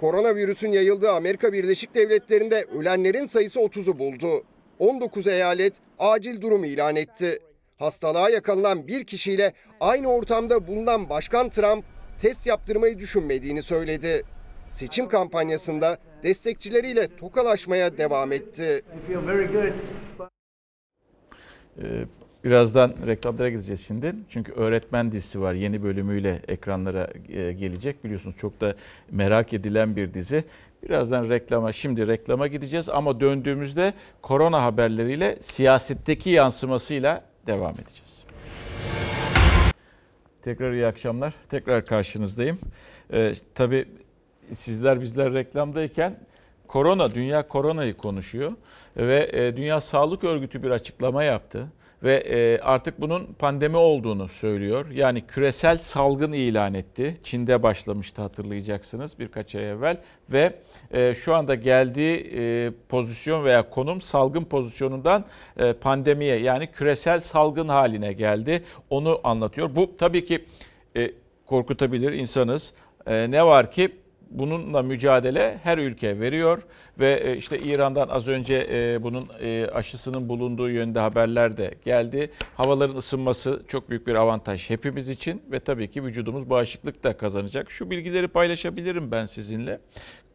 Koronavirüsün yayıldığı Amerika Birleşik Devletleri'nde ölenlerin sayısı 30'u buldu. 19 eyalet acil durum ilan etti. Hastalığa yakalanan bir kişiyle aynı ortamda bulunan Başkan Trump test yaptırmayı düşünmediğini söyledi. Seçim kampanyasında destekçileriyle tokalaşmaya devam etti. Ee, Birazdan reklamlara gideceğiz şimdi. Çünkü öğretmen dizisi var. Yeni bölümüyle ekranlara e, gelecek. Biliyorsunuz çok da merak edilen bir dizi. Birazdan reklama, şimdi reklama gideceğiz ama döndüğümüzde korona haberleriyle siyasetteki yansımasıyla devam edeceğiz. Tekrar iyi akşamlar. Tekrar karşınızdayım. Ee, tabii sizler bizler reklamdayken korona, dünya koronayı konuşuyor ve e, Dünya Sağlık Örgütü bir açıklama yaptı ve e, artık bunun pandemi olduğunu söylüyor. Yani küresel salgın ilan etti. Çin'de başlamıştı hatırlayacaksınız birkaç ay evvel ve e, şu anda geldiği e, pozisyon veya konum salgın pozisyonundan pandemiye yani küresel salgın haline geldi. Onu anlatıyor. Bu tabii ki korkutabilir insanız. Ne var ki bununla mücadele her ülke veriyor ve işte İran'dan az önce bunun aşısının bulunduğu yönde haberler de geldi. Havaların ısınması çok büyük bir avantaj hepimiz için ve tabii ki vücudumuz bağışıklık da kazanacak. Şu bilgileri paylaşabilirim ben sizinle.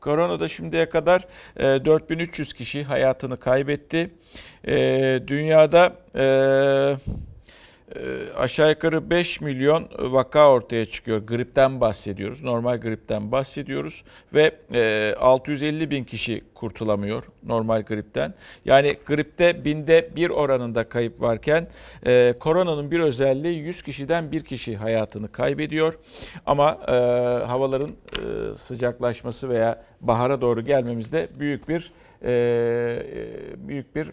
Koronada şimdiye kadar 4300 kişi hayatını kaybetti. Dünyada aşağı yukarı 5 milyon vaka ortaya çıkıyor. Gripten bahsediyoruz. Normal gripten bahsediyoruz. Ve 650 e, bin kişi kurtulamıyor normal gripten. Yani gripte binde bir oranında kayıp varken e, koronanın bir özelliği 100 kişiden bir kişi hayatını kaybediyor. Ama e, havaların sıcaklaşması veya bahara doğru gelmemizde büyük bir büyük bir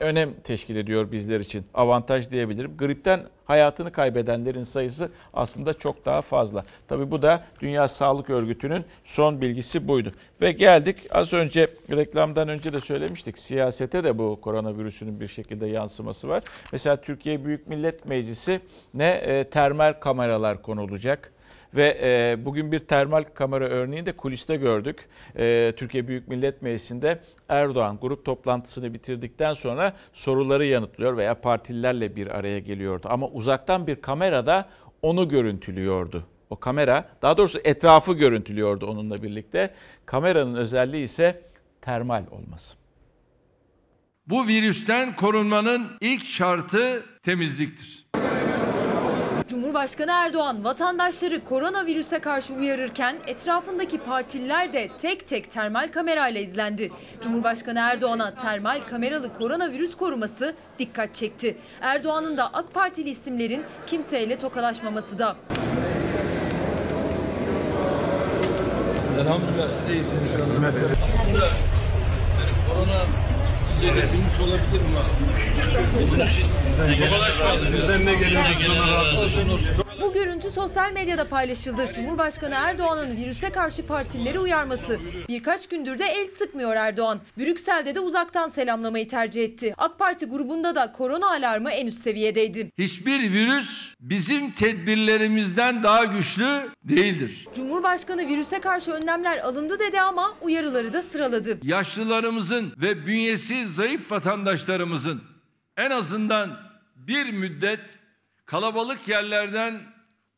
önem teşkil ediyor bizler için. Avantaj diyebilirim. Gripten hayatını kaybedenlerin sayısı aslında çok daha fazla. Tabi bu da Dünya Sağlık Örgütü'nün son bilgisi buydu. Ve geldik az önce reklamdan önce de söylemiştik. Siyasete de bu koronavirüsünün bir şekilde yansıması var. Mesela Türkiye Büyük Millet Meclisi ne e, termal kameralar konulacak ve e, bugün bir termal kamera örneğini de kuliste gördük. E, Türkiye Büyük Millet Meclisi'nde Erdoğan grup toplantısını bitirdikten sonra soruları yanıtlıyor veya partililerle bir araya geliyordu. Ama uzaktan bir kamerada onu görüntülüyordu. O kamera daha doğrusu etrafı görüntülüyordu onunla birlikte. Kameranın özelliği ise termal olması. Bu virüsten korunmanın ilk şartı temizliktir. Cumhurbaşkanı Erdoğan vatandaşları koronavirüse karşı uyarırken etrafındaki partililer de tek tek termal kamerayla izlendi. Cumhurbaşkanı Erdoğan'a termal kameralı koronavirüs koruması dikkat çekti. Erdoğan'ın da AK Partili isimlerin kimseyle tokalaşmaması da. Elhamdülillah siz de iyisiniz korona size de bilmiş olabilir mi aslında? Sizden ne geliyor? Bu görüntü sosyal medyada paylaşıldı. Cumhurbaşkanı Erdoğan'ın virüse karşı partileri uyarması. Birkaç gündür de el sıkmıyor Erdoğan. Brüksel'de de uzaktan selamlamayı tercih etti. AK Parti grubunda da korona alarmı en üst seviyedeydi. Hiçbir virüs bizim tedbirlerimizden daha güçlü değildir. Cumhurbaşkanı virüse karşı önlemler alındı dedi ama uyarıları da sıraladı. Yaşlılarımızın ve bünyesi zayıf vatandaşlarımızın en azından bir müddet kalabalık yerlerden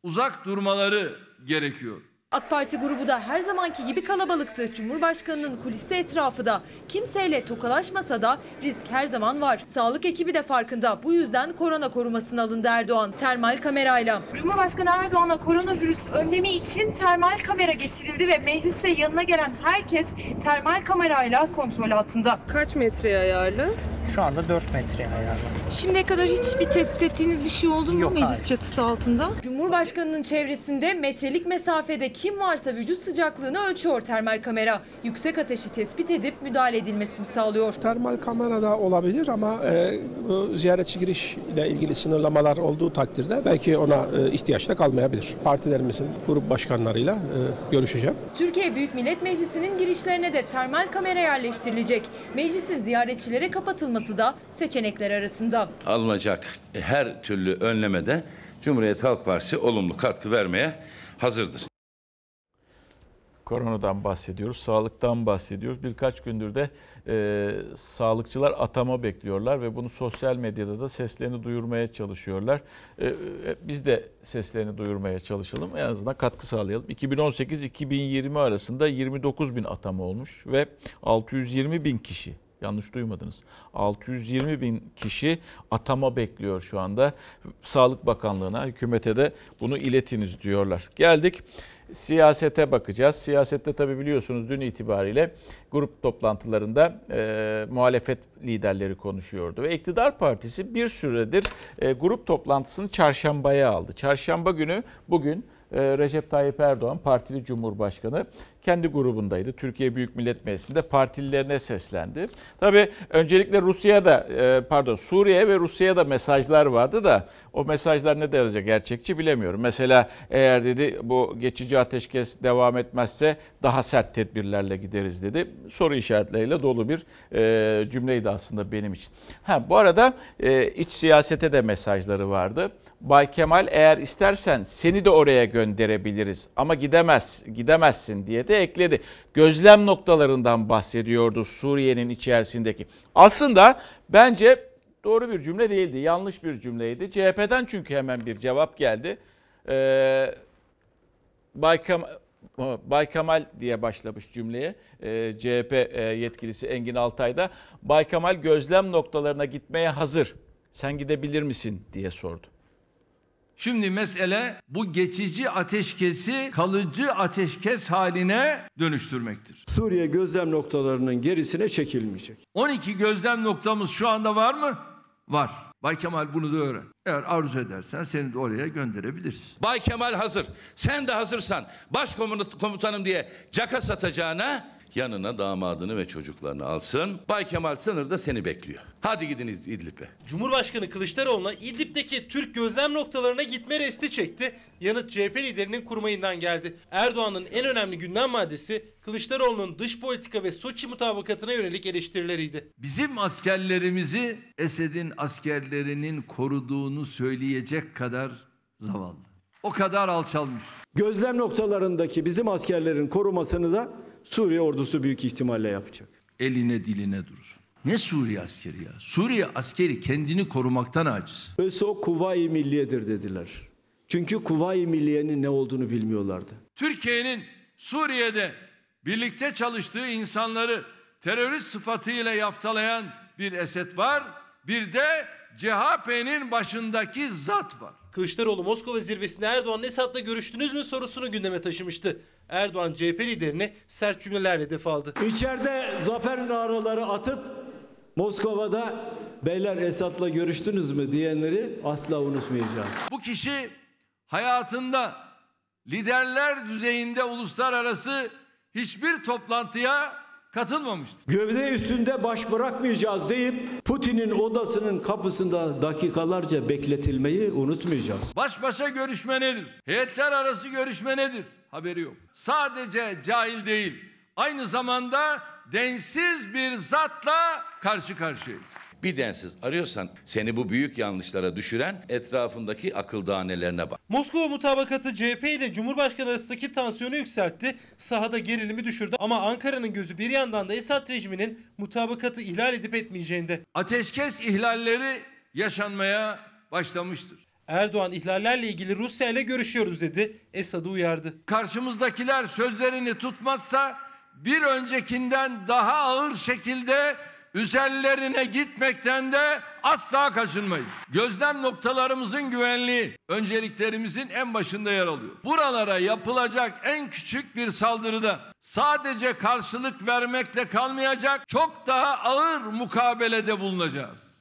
uzak durmaları gerekiyor. AK Parti grubu da her zamanki gibi kalabalıktı. Cumhurbaşkanının kuliste etrafı da kimseyle tokalaşmasa da risk her zaman var. Sağlık ekibi de farkında. Bu yüzden korona korumasına alındı Erdoğan termal kamerayla. Cumhurbaşkanı Erdoğan'a koronavirüs önlemi için termal kamera getirildi ve mecliste yanına gelen herkes termal kamerayla kontrol altında. Kaç metreye ayarlı? Şu anda 4 metreye ayarlı. Şimdiye kadar hiçbir tespit ettiğiniz bir şey oldu mu Yok, meclis hayır. çatısı altında? Cumhurbaşkanının çevresinde metrelik mesafede kim varsa vücut sıcaklığını ölçüyor termal kamera. Yüksek ateşi tespit edip müdahale edilmesini sağlıyor. Termal kamerada olabilir ama e, bu ziyaretçi giriş ile ilgili sınırlamalar olduğu takdirde belki ona e, ihtiyaç da kalmayabilir. Partilerimizin grup başkanlarıyla e, görüşeceğim. Türkiye Büyük Millet Meclisi'nin girişlerine de termal kamera yerleştirilecek. Meclisin ziyaretçilere kapatılması da seçenekler arasında. alınacak her türlü önlemede Cumhuriyet Halk Partisi olumlu katkı vermeye hazırdır. Koronadan bahsediyoruz, sağlıktan bahsediyoruz. Birkaç gündür de e, sağlıkçılar atama bekliyorlar ve bunu sosyal medyada da seslerini duyurmaya çalışıyorlar. E, e, biz de seslerini duyurmaya çalışalım, en azından katkı sağlayalım. 2018-2020 arasında 29 bin atama olmuş ve 620 bin kişi Yanlış duymadınız. 620 bin kişi atama bekliyor şu anda. Sağlık Bakanlığı'na, hükümete de bunu iletiniz diyorlar. Geldik siyasete bakacağız. Siyasette tabii biliyorsunuz dün itibariyle grup toplantılarında e, muhalefet liderleri konuşuyordu. Ve iktidar partisi bir süredir e, grup toplantısını çarşambaya aldı. Çarşamba günü bugün Recep Tayyip Erdoğan partili cumhurbaşkanı kendi grubundaydı. Türkiye Büyük Millet Meclisi'nde partililerine seslendi. Tabii öncelikle Rusya'da e, pardon Suriye ve Rusya'da mesajlar vardı da o mesajlar ne derece gerçekçi bilemiyorum. Mesela eğer dedi bu geçici ateşkes devam etmezse daha sert tedbirlerle gideriz dedi. Soru işaretleriyle dolu bir e, cümleydi aslında benim için. Ha bu arada e, iç siyasete de mesajları vardı. Bay Kemal eğer istersen seni de oraya gönderebiliriz ama gidemez gidemezsin diye de ekledi. Gözlem noktalarından bahsediyordu Suriye'nin içerisindeki. Aslında bence doğru bir cümle değildi. Yanlış bir cümleydi. CHP'den çünkü hemen bir cevap geldi. Ee, Bay Kemal Bay Kemal diye başlamış cümleye ee, CHP e, yetkilisi Engin Altay'da. Bay Kemal gözlem noktalarına gitmeye hazır. Sen gidebilir misin diye sordu. Şimdi mesele bu geçici ateşkesi kalıcı ateşkes haline dönüştürmektir. Suriye gözlem noktalarının gerisine çekilmeyecek. 12 gözlem noktamız şu anda var mı? Var. Bay Kemal bunu da öğren. Eğer arzu edersen seni de oraya gönderebiliriz. Bay Kemal hazır. Sen de hazırsan başkomutanım diye caka satacağına yanına damadını ve çocuklarını alsın. Bay Kemal sınırda seni bekliyor. Hadi gidin İd- İdlib'e. Cumhurbaşkanı Kılıçdaroğlu'na İdlib'deki Türk gözlem noktalarına gitme resti çekti. Yanıt CHP liderinin kurmayından geldi. Erdoğan'ın en önemli gündem maddesi Kılıçdaroğlu'nun dış politika ve Soçi mutabakatına yönelik eleştirileriydi. Bizim askerlerimizi Esed'in askerlerinin koruduğunu söyleyecek kadar zavallı. O kadar alçalmış. Gözlem noktalarındaki bizim askerlerin korumasını da Suriye ordusu büyük ihtimalle yapacak. Eline diline durur. Ne Suriye askeri ya? Suriye askeri kendini korumaktan aciz. Öyleyse o Kuvayi Milliye'dir dediler. Çünkü Kuvayi Milliye'nin ne olduğunu bilmiyorlardı. Türkiye'nin Suriye'de birlikte çalıştığı insanları terörist sıfatıyla yaftalayan bir Esed var. Bir de CHP'nin başındaki zat var. Kılıçdaroğlu Moskova zirvesinde Erdoğan Esad'la görüştünüz mü sorusunu gündeme taşımıştı. Erdoğan CHP liderine sert cümlelerle hedef aldı. İçeride zafer naraları atıp Moskova'da beyler Esad'la görüştünüz mü diyenleri asla unutmayacağız. Bu kişi hayatında liderler düzeyinde uluslararası hiçbir toplantıya katılmamıştır. Gövde üstünde baş bırakmayacağız deyip Putin'in odasının kapısında dakikalarca bekletilmeyi unutmayacağız. Baş başa görüşme nedir? Heyetler arası görüşme nedir? Haberi yok. Sadece cahil değil, aynı zamanda densiz bir zatla karşı karşıyayız. Bir densiz arıyorsan seni bu büyük yanlışlara düşüren etrafındaki akıl danelerine bak. Moskova mutabakatı CHP ile Cumhurbaşkanı arasındaki tansiyonu yükseltti. Sahada gerilimi düşürdü ama Ankara'nın gözü bir yandan da Esad rejiminin mutabakatı ihlal edip etmeyeceğinde. Ateşkes ihlalleri yaşanmaya başlamıştır. Erdoğan ihlallerle ilgili Rusya ile görüşüyoruz dedi. Esad'ı uyardı. Karşımızdakiler sözlerini tutmazsa bir öncekinden daha ağır şekilde üzerlerine gitmekten de asla kaçınmayız. Gözlem noktalarımızın güvenliği önceliklerimizin en başında yer alıyor. Buralara yapılacak en küçük bir saldırıda sadece karşılık vermekle kalmayacak, çok daha ağır mukabelede bulunacağız.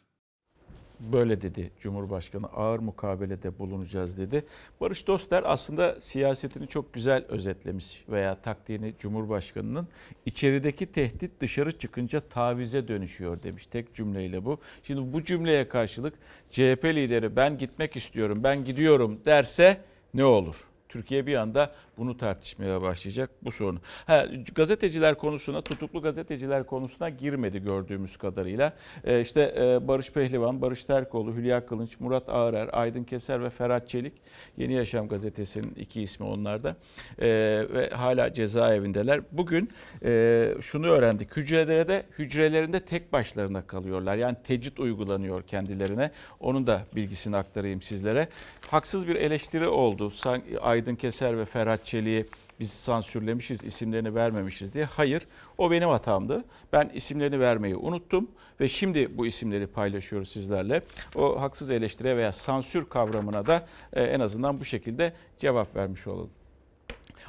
Böyle dedi Cumhurbaşkanı ağır mukabelede bulunacağız dedi. Barış Dostlar aslında siyasetini çok güzel özetlemiş veya taktiğini Cumhurbaşkanı'nın içerideki tehdit dışarı çıkınca tavize dönüşüyor demiş tek cümleyle bu. Şimdi bu cümleye karşılık CHP lideri ben gitmek istiyorum ben gidiyorum derse ne olur? Türkiye bir anda bunu tartışmaya başlayacak bu sorunu. Ha, gazeteciler konusuna, tutuklu gazeteciler konusuna girmedi gördüğümüz kadarıyla. Ee, işte e, Barış Pehlivan, Barış Terkoğlu, Hülya Kılınç, Murat Ağerer, Aydın Keser ve Ferhat Çelik. Yeni Yaşam gazetesinin iki ismi onlarda. Ee, ve hala cezaevindeler. Bugün e, şunu öğrendik. Hücrelerde, hücrelerinde tek başlarına kalıyorlar. Yani tecrit uygulanıyor kendilerine. Onun da bilgisini aktarayım sizlere. Haksız bir eleştiri oldu. Sanki Aydın Keser ve Ferhat Çelik'i biz sansürlemişiz, isimlerini vermemişiz diye. Hayır, o benim hatamdı. Ben isimlerini vermeyi unuttum ve şimdi bu isimleri paylaşıyoruz sizlerle. O haksız eleştire veya sansür kavramına da e, en azından bu şekilde cevap vermiş olalım.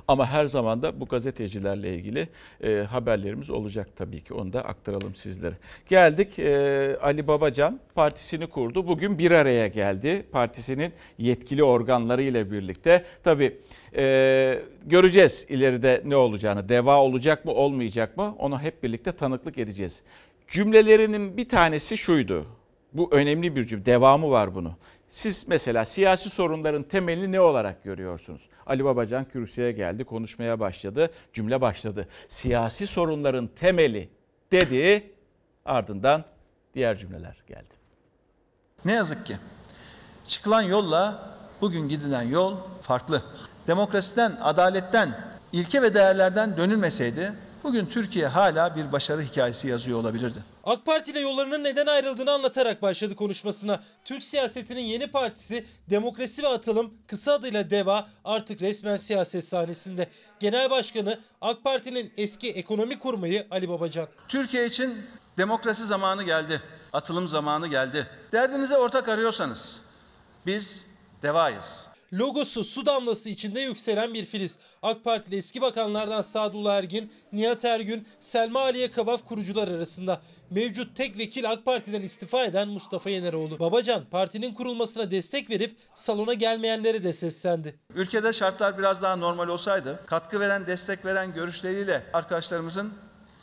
Ama her zaman da bu gazetecilerle ilgili e, haberlerimiz olacak tabii ki. Onu da aktaralım sizlere. Geldik e, Ali Babacan partisini kurdu. Bugün bir araya geldi. Partisinin yetkili organları ile birlikte. Tabii e, göreceğiz ileride ne olacağını. Deva olacak mı olmayacak mı? Ona hep birlikte tanıklık edeceğiz. Cümlelerinin bir tanesi şuydu. Bu önemli bir cümle. Devamı var bunu. Siz mesela siyasi sorunların temelini ne olarak görüyorsunuz? Ali Babacan kürsüye geldi, konuşmaya başladı, cümle başladı. Siyasi sorunların temeli dedi, ardından diğer cümleler geldi. Ne yazık ki çıkılan yolla bugün gidilen yol farklı. Demokrasiden, adaletten, ilke ve değerlerden dönülmeseydi bugün Türkiye hala bir başarı hikayesi yazıyor olabilirdi. AK Parti ile yollarının neden ayrıldığını anlatarak başladı konuşmasına. Türk siyasetinin yeni partisi Demokrasi ve Atılım kısa adıyla DEVA artık resmen siyaset sahnesinde. Genel Başkanı AK Parti'nin eski ekonomi kurmayı Ali Babacan. Türkiye için demokrasi zamanı geldi. Atılım zamanı geldi. Derdinize ortak arıyorsanız biz DEVA'yız. Logosu su damlası içinde yükselen bir filiz. AK Partili eski bakanlardan Sadullah Ergin, Nihat Ergün, Selma Aliye Kavaf kurucular arasında. Mevcut tek vekil AK Parti'den istifa eden Mustafa Yeneroğlu. Babacan partinin kurulmasına destek verip salona gelmeyenlere de seslendi. Ülkede şartlar biraz daha normal olsaydı katkı veren, destek veren görüşleriyle arkadaşlarımızın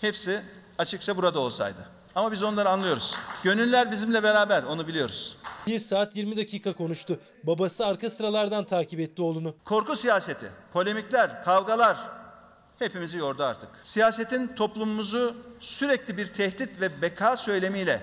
hepsi açıkça burada olsaydı. Ama biz onları anlıyoruz. Gönüller bizimle beraber onu biliyoruz. 1 saat 20 dakika konuştu. Babası arka sıralardan takip etti oğlunu. Korku siyaseti, polemikler, kavgalar hepimizi yordu artık. Siyasetin toplumumuzu sürekli bir tehdit ve beka söylemiyle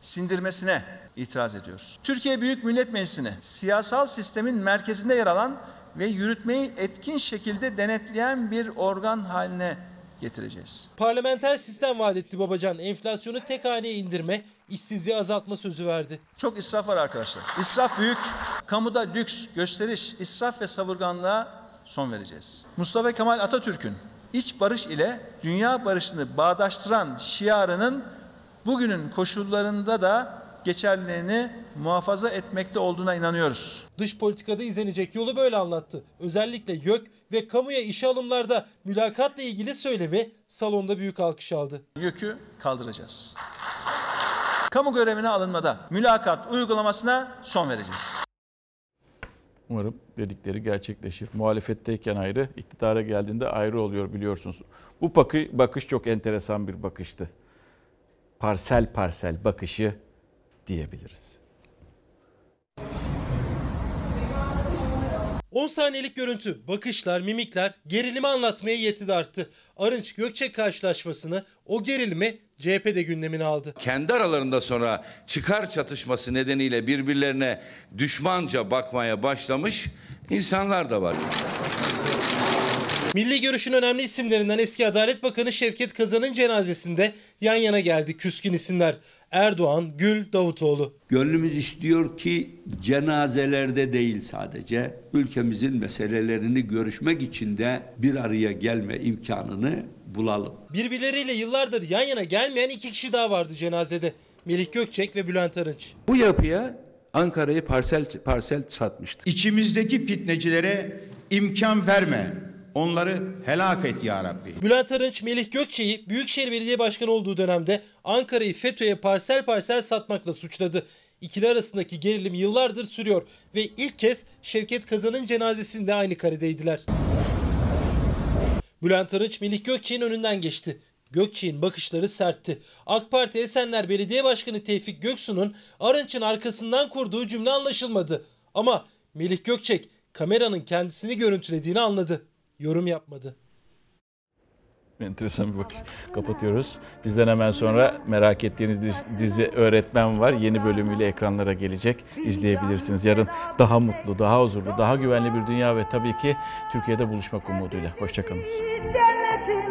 sindirmesine itiraz ediyoruz. Türkiye Büyük Millet Meclisi'ni siyasal sistemin merkezinde yer alan ve yürütmeyi etkin şekilde denetleyen bir organ haline getireceğiz. Parlamenter sistem vaat etti Babacan. Enflasyonu tek haneye indirme, işsizliği azaltma sözü verdi. Çok israf var arkadaşlar. İsraf büyük. Kamuda lüks, gösteriş, israf ve savurganlığa son vereceğiz. Mustafa Kemal Atatürk'ün iç barış ile dünya barışını bağdaştıran şiarının bugünün koşullarında da geçerliliğini muhafaza etmekte olduğuna inanıyoruz. Dış politikada izlenecek yolu böyle anlattı. Özellikle YÖK ve kamuya işe alımlarda mülakatla ilgili söylemi salonda büyük alkış aldı. Yükü kaldıracağız. Kamu görevine alınmada mülakat uygulamasına son vereceğiz. Umarım dedikleri gerçekleşir. Muhalefetteyken ayrı, iktidara geldiğinde ayrı oluyor biliyorsunuz. Bu bakı, bakış çok enteresan bir bakıştı. Parsel parsel bakışı diyebiliriz. 10 saniyelik görüntü, bakışlar, mimikler gerilimi anlatmaya yetidi arttı. Arınç Gökçek karşılaşmasını o gerilimi CHP'de gündemine aldı. Kendi aralarında sonra çıkar çatışması nedeniyle birbirlerine düşmanca bakmaya başlamış insanlar da var. Milli görüşün önemli isimlerinden eski Adalet Bakanı Şevket Kazan'ın cenazesinde yan yana geldi küskün isimler. Erdoğan, Gül, Davutoğlu. Gönlümüz istiyor ki cenazelerde değil sadece ülkemizin meselelerini görüşmek için de bir araya gelme imkanını bulalım. Birbirleriyle yıllardır yan yana gelmeyen iki kişi daha vardı cenazede. Melih Gökçek ve Bülent Arınç. Bu yapıya Ankara'yı parsel parsel satmıştı. İçimizdeki fitnecilere imkan verme. Onları helak et ya Rabbi. Bülent Arınç, Melih Gökçek'i Büyükşehir Belediye Başkanı olduğu dönemde Ankara'yı FETÖ'ye parsel parsel satmakla suçladı. İkili arasındaki gerilim yıllardır sürüyor ve ilk kez Şevket Kazan'ın cenazesinde aynı karedeydiler. Bülent Arınç, Melih Gökçek'in önünden geçti. Gökçek'in bakışları sertti. AK Parti Esenler Belediye Başkanı Tevfik Göksu'nun Arınç'ın arkasından kurduğu cümle anlaşılmadı. Ama Melih Gökçek kameranın kendisini görüntülediğini anladı. Yorum yapmadı. Enteresan bir bakış. Kapatıyoruz. Bizden hemen sonra merak ettiğiniz dizi- dizi Öğretmen var. Yeni bölümüyle ekranlara gelecek. İzleyebilirsiniz. Yarın daha mutlu, daha huzurlu, daha güvenli bir dünya ve tabii ki Türkiye'de buluşmak umuduyla. Hoşçakalın.